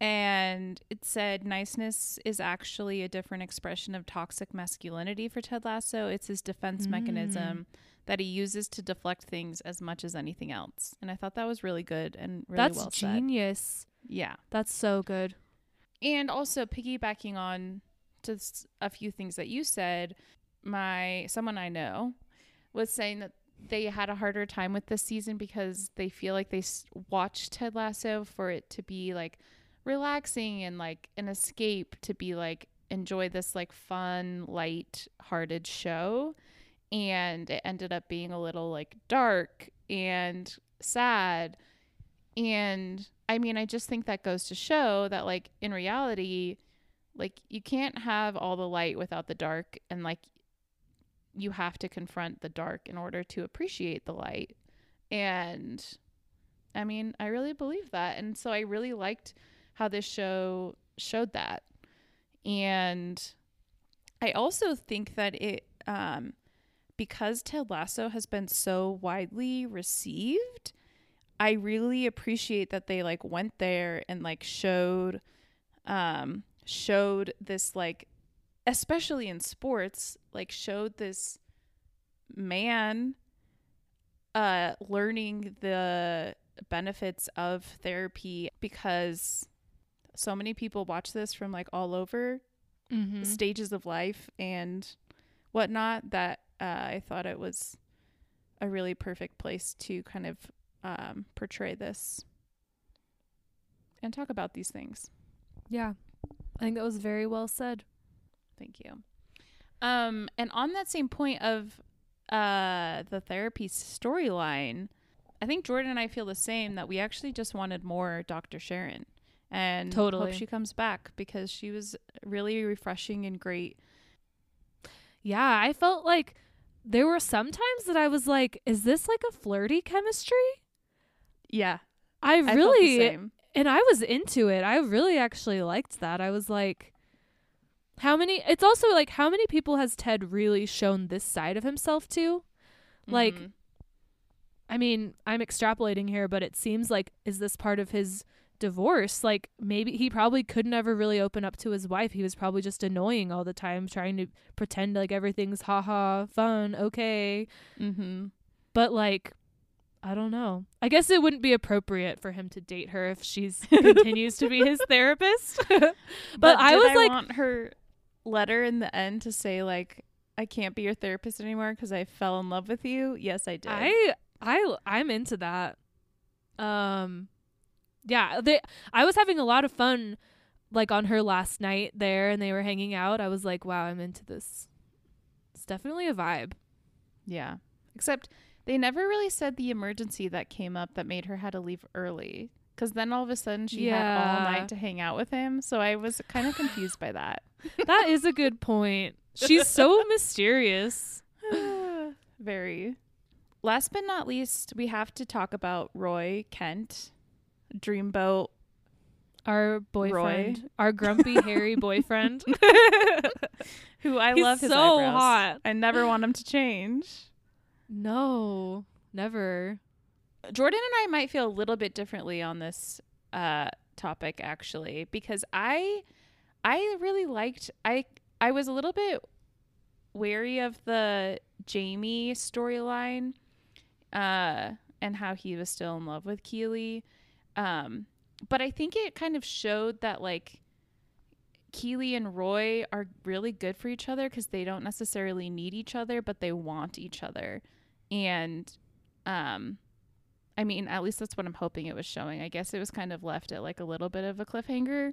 and it said, Niceness is actually a different expression of toxic masculinity for Ted Lasso. It's his defense Mm. mechanism that he uses to deflect things as much as anything else. And I thought that was really good and really that's well said. genius Yeah. that's so good And also piggybacking on just a few things that you said, my someone I know was saying that they had a harder time with this season because they feel like they watched Ted Lasso for it to be like relaxing and like an escape to be like enjoy this like fun, light-hearted show and it ended up being a little like dark and sad and I mean, I just think that goes to show that, like, in reality, like, you can't have all the light without the dark. And, like, you have to confront the dark in order to appreciate the light. And I mean, I really believe that. And so I really liked how this show showed that. And I also think that it, um, because Ted Lasso has been so widely received, I really appreciate that they like went there and like showed um showed this like especially in sports like showed this man uh learning the benefits of therapy because so many people watch this from like all over mm-hmm. stages of life and whatnot that uh, I thought it was a really perfect place to kind of um, portray this and talk about these things. yeah i think that was very well said Thank you. Um, and on that same point of uh, the therapy storyline, I think Jordan and I feel the same that we actually just wanted more Dr. Sharon. And Totally. hope she comes back because she was really refreshing and great. Yeah, I felt like there were some times that I was like, is this like a flirty chemistry? Yeah, I I felt the really and I was into it. I really actually liked that. I was like how many it's also like how many people has Ted really shown this side of himself to? Like Mhm. I mean, I'm extrapolating here, but it seems like is this part of his divorce? Like maybe he probably could never really open up to his wife. He was probably just annoying all the time, trying to pretend like everything's haha fun, okay. Mhm. But like I don't know. I guess it wouldn't be appropriate for him to date her if she's continues to be his therapist. but, I did was like want her letter in the end to say like I can't be your therapist anymore because I fell in love with you? Yes, I did. I I I'm into that. Um yeah, they I was having a lot of fun like on her last night there and they were hanging out. I was like, wow, I'm into this. It's definitely a vibe. yeah. Except they never really said the emergency that came up that made her had to leave early. Because then all of a sudden she had all Yeah. night to hang out with him. So I was kind of confused by that. That is a good point. She's so mysterious. Very. Last but not least, we have to talk about Roy Kent, Dreamboat. Our boyfriend, our grumpy hairy boyfriend. who I He's love his so eyebrows. hot. I never want him to change. No, never. Jordan and I might feel a little bit differently on this uh, topic actually because I I really liked I I was a little bit wary of the Jamie storyline uh and how he was still in love with Keeley. Um but I think it kind of showed that like Keeley and Roy are really good for each other because they don't necessarily need each other, but they want each other. And um I mean, at least that's what I'm hoping it was showing. I guess it was kind of left at like a little bit of a cliffhanger.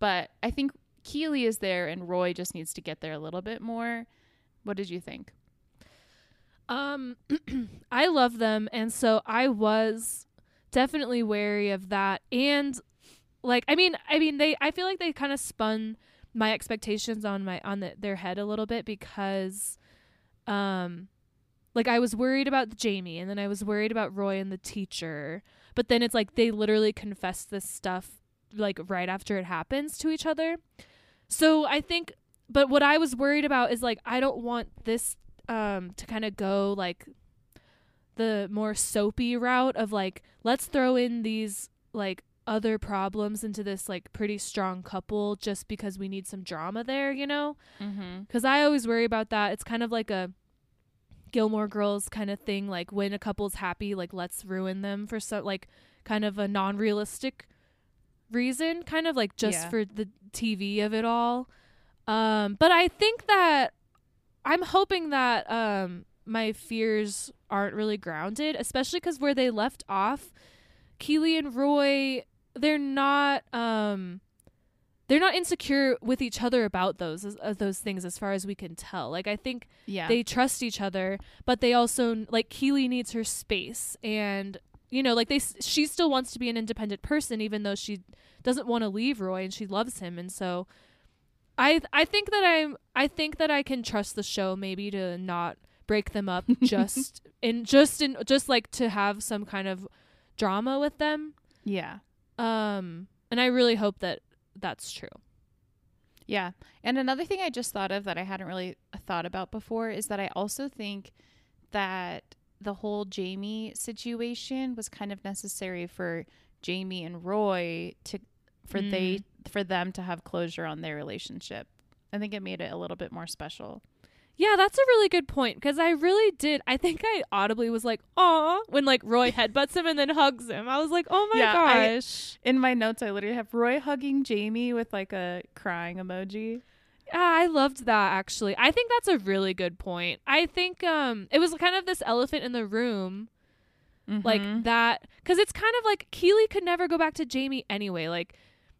But I think Keeley is there and Roy just needs to get there a little bit more. What did you think? Um, I love them, and so I was definitely wary of that. And like, I mean, I mean, they, I feel like they kind of spun my expectations on my on the, their head a little bit because, um, like I was worried about Jamie, and then I was worried about Roy and the teacher. But then it's like they literally confess this stuff like right after it happens to each other. So I think, but what I was worried about is like I don't want this um to kind of go like the more soapy route of like let's throw in these like other problems into this like pretty strong couple just because we need some drama there, you know? Mm-hmm. Cuz I always worry about that. It's kind of like a Gilmore Girls kind of thing like when a couple's happy like let's ruin them for so like kind of a non-realistic reason, kind of like just Yeah. for the TV of it all. Um but I think that I'm hoping that um my fears aren't really grounded, especially cuz where they left off Keeley and Roy they're not um they're not insecure with each other about those uh, those things as far as we can tell. Like I think Yeah. they trust each other, but they also like Keeley needs her space and you know, like they she still wants to be an independent person even though she doesn't want to leave Roy and she loves him and so I I think that I'm I think that I can trust the show maybe to not break them up just in just in just like to have some kind of drama with them. yeah. Um and I really hope that that's true. Yeah. And another thing I just thought of that I hadn't really thought about before is that I also think that the whole Jamie situation was kind of necessary for Jamie and Roy to for they for them to have closure on their relationship. I think it made it a little bit more special. Yeah, that's a really good point because I really did. I think I audibly was like, "Aw," when like Roy headbutts him and then hugs him. I was like, "Oh my Yeah, I- gosh!" In my notes I literally have Roy hugging Jamie with like a crying emoji. Ah, I loved that actually. I think that's a really good point. I think um, it was kind of this elephant in the room, like Mhm. that, because it's kind of like Keeley could never go back to Jamie anyway. Like,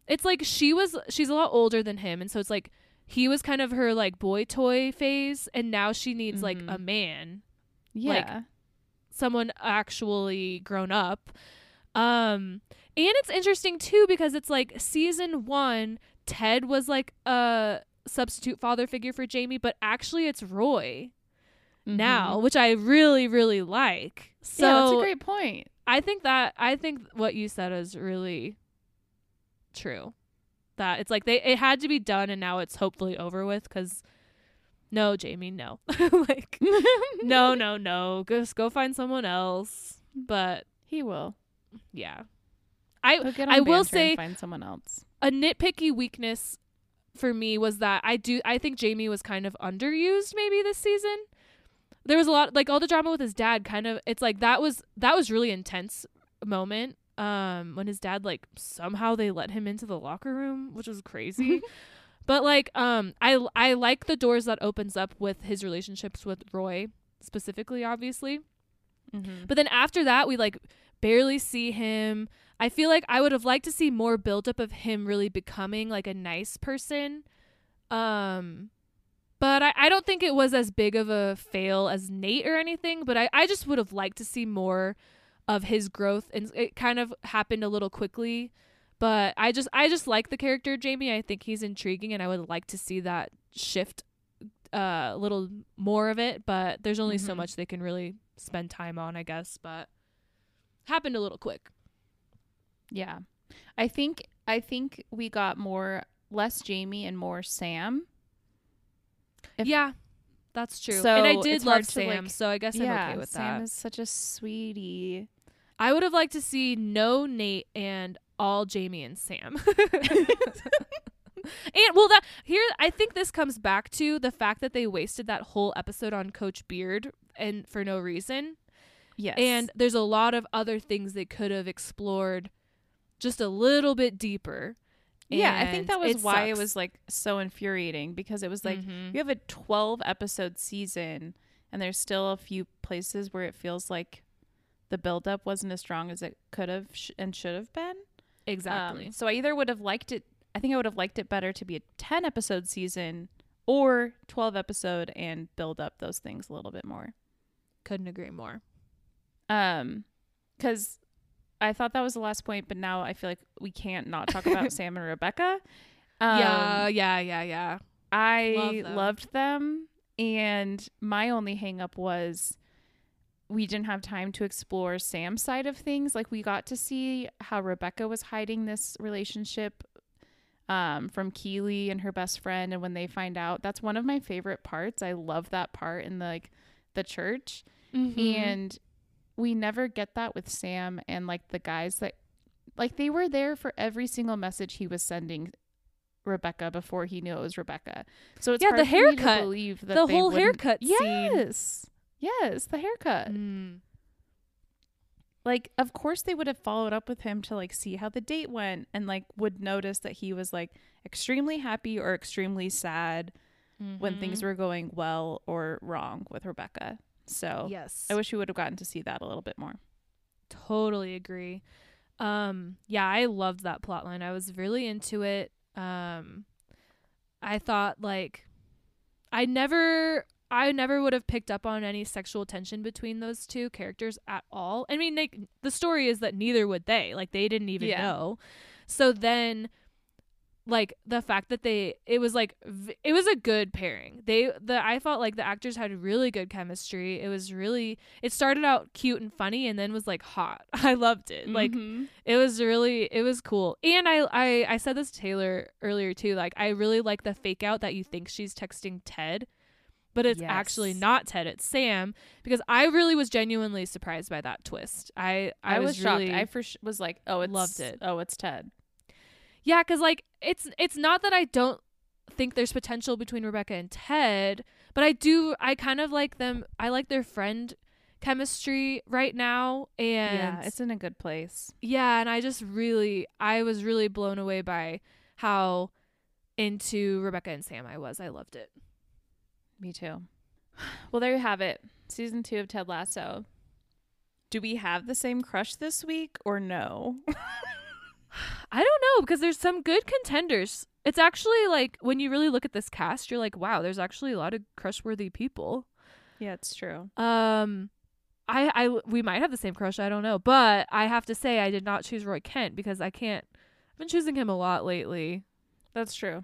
it's like she was she's a lot older than him, and so it's like he was kind of her like boy toy phase, and now she needs like Mhm. a man. yeah. someone actually grown up. Um and it's interesting too because it's like season 1 Ted was like a substitute father figure for Jamie, but actually it's Roy now, which I really really like. So Mm-hmm. yeah, that's a great point. I think that I think what you said is really true. That it's like they it had to be done and now it's hopefully over with cuz no, Jamie, no. like no, no, no. Just go find someone else. But He will. yeah. I I will say find someone else. a nitpicky weakness for me was that I do I think Jamie was kind of underused maybe this season. There was a lot like all the drama with his dad kind of it's like that was that was really intense moment um when his dad like somehow they let him into the locker room, which was crazy. But like um I I like the doors that opens up with his relationships with Roy specifically obviously. Mm-hmm. But then after that we like barely see him. I feel like I would have liked to see more buildup of him really becoming like a nice person. Um but I, I don't think it was as big of a fail as Nate or anything, but I, I just would have liked to see more of his growth and it kind of happened a little quickly. But I just I just like the character Jamie. I think he's intriguing and I would like to see that shift uh, a little more of it, but there's only so Mhm. much they can really spend time on, I guess, but happened a little quick. Yeah. I think I think we got more less Jamie and more Sam. If- yeah. That's true. So and I did love Sam, like- so I guess yeah, I'm okay with that. Sam that. is such a sweetie. I would have liked to see no Nate and all Jamie and Sam. and well that here I think this comes back to the fact that they wasted that whole episode on Coach Beard and for no reason. Yes. And there's a lot of other things they could have explored just a little bit deeper. Yeah, I think that was it why it was like so infuriating because it was like Mhm. you have a 12 episode season and there's still a few places where it feels like the buildup wasn't as strong as it could have sh- and should have been. exactly. Um, so I either would have liked it. I think I would have liked it better to be a 10 episode season or 12 episode and build up those things a little bit more. Couldn't agree more. Um, because I thought that was the last point, but now I feel like we can't not talk about Sam and Rebecca. Um, yeah, yeah, yeah, yeah. I Love them. loved them, and my only hang up was we didn't have time to explore Sam's side of things. Like we got to see how Rebecca was hiding this relationship um, from Keeley and her best friend, and when they find out, that's one of my favorite parts. I love that part in the like the church, Mhm. and we never get that with Sam and like the guys that like they were there for every single message he was sending Rebecca before he knew it was Rebecca. So it's Yeah, hard the for me to haircut. believe that the whole wouldn't- haircut scene. Yes. Yes, the haircut. Mm. Like of course they would have followed up with him to like see how the date went and like would notice that he was like extremely happy or extremely sad when things Mhm. were going well or wrong with Rebecca. So yes, I wish we would have gotten to see that a little bit more. totally agree. Um, yeah, I loved that plot line. I was really into it. Um, I thought like I never I never would have picked up on any sexual tension between those two characters at all. I mean, like the story is that neither would they. Like they didn't even Yeah. know. So then like the fact that they it was like v- it was a good pairing. They the I felt like the actors had really good chemistry. It was really it started out cute and funny and then was like hot. I loved it. Like Mhm. it was really it was cool and I, I i said this to taylor earlier too like i really like the fake out that you think she's texting ted but it's actually not ted it's sam because i really was genuinely surprised by that twist i i, I, was, shocked. really I first was like, "Oh, it's loved it. Oh, it's Ted." Yeah because like it's it's not that i don't think there's potential between rebecca and ted but i do i kind of like them i like their friend chemistry right now and yeah, it's in a good place. Yeah, and I just really I was really blown away by how into Rebecca and Sam I was. I loved it. Me too. Well, there you have it. Season two of Ted Lasso. Do we have the same crush this week or no? I don't know because there's some good contenders. It's actually like when you really look at this cast, you're like, wow, there's actually a lot of crush-worthy people. yeah, it's true. Um I I we might have the same crush, I don't know, but I have to say I did not choose Roy Kent because I can't I've been choosing him a lot lately. That's true.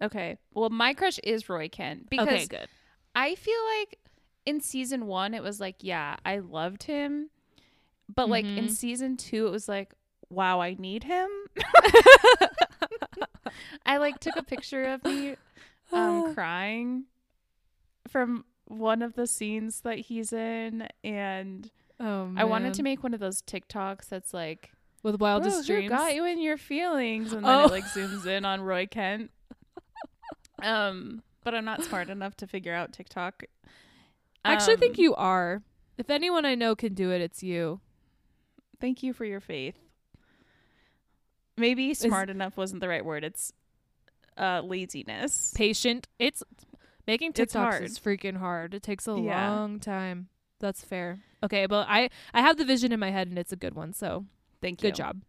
Okay. Well, my crush is Roy Kent because okay, good. I feel like in season one it was like, yeah, I loved him, but like in Mhm. season two it was like, wow, I need him. I like took a picture of me um crying from one of the scenes that he's in and oh, I wanted to make one of those TikToks that's like with wildest "Whoa, who dreams. got you in your feelings and then Oh. it like zooms in on Roy Kent. um but I'm not smart enough to figure out TikTok. I actually think Um, you are. If anyone I know can do it, it's you. Thank you for your faith. Maybe smart enough wasn't the right word. It's uh, laziness. Patient. It's making It's TikToks hard. is freaking hard. It takes a Yeah. long time. That's fair. Okay, but I I have the vision in my head and it's a good one. So Thank you. good job.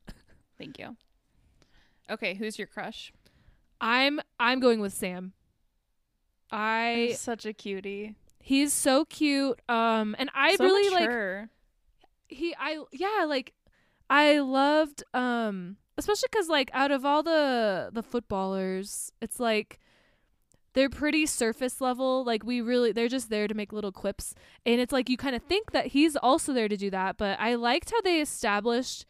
Thank you. Okay, who's your crush? I'm I'm going with Sam. I he's such a cutie. he's so cute. Um, and I So really like mature. he I yeah like I loved um especially cuz like out of all the the footballers it's like they're pretty surface level like we really they're just there to make little quips. And it's like you kind of think that he's also there to do that but I liked how they established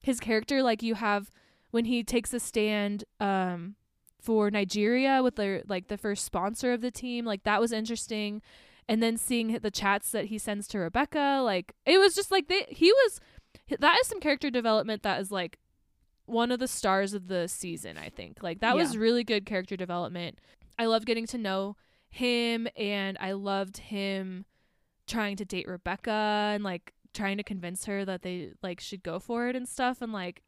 his character like you have when he takes a stand um for Nigeria with their like the first sponsor of the team like that was interesting. And then seeing the chats that he sends to Rebecca, like it was just like they he was that is some character development that is like one of the stars of the season, I think. Like that was really good character development. I loved getting to know him and I loved him trying to date Rebecca and like trying to convince her that they like should go for it and stuff and like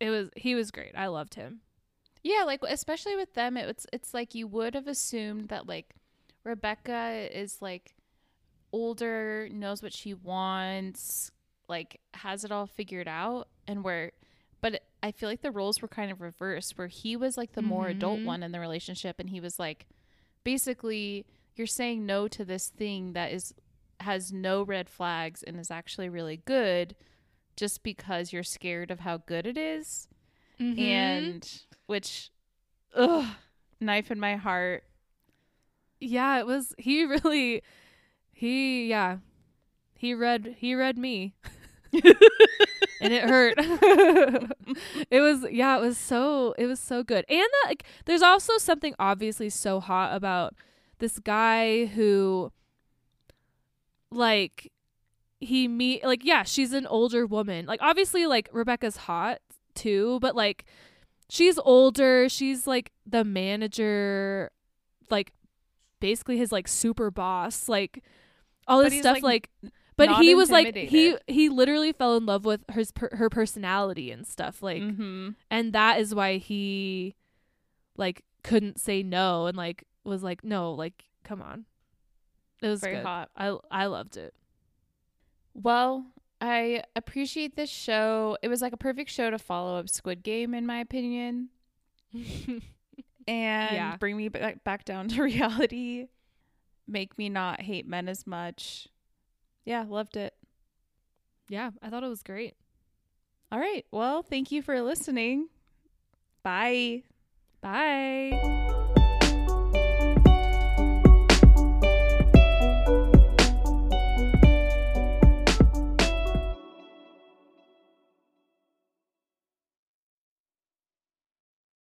it was he was great. I loved him. Yeah, like especially with them, it's it's like you would have assumed that like Rebecca is like older, knows what she wants, like has it all figured out, and where, I feel like the roles were kind of reversed, where he was like the more adult Mhm. one in the relationship, and he was like, basically, you're saying no to this thing that is has no red flags and is actually really good, just because you're scared of how good it is Mm-hmm. and which ugh knife in my heart yeah it was he really he yeah he read he read me and it hurt. It was yeah it was so it was so good. And that, like there's also something obviously so hot about this guy who like he meet like yeah she's an older woman. Like obviously like rebecca's hot too but like she's older. She's like the manager like basically his like super boss like all But this stuff like, like but he was like he he literally fell in love with her her personality and stuff like mm-hmm. and that is why he like couldn't say no and like was like no like come on it was very good. hot I I loved it. well i appreciate this show it was like a perfect show to follow up squid game in my opinion and Yeah. bring me back, back down to reality make me not hate men as much yeah loved it yeah, I thought it was great. all right well thank you for listening bye Bye.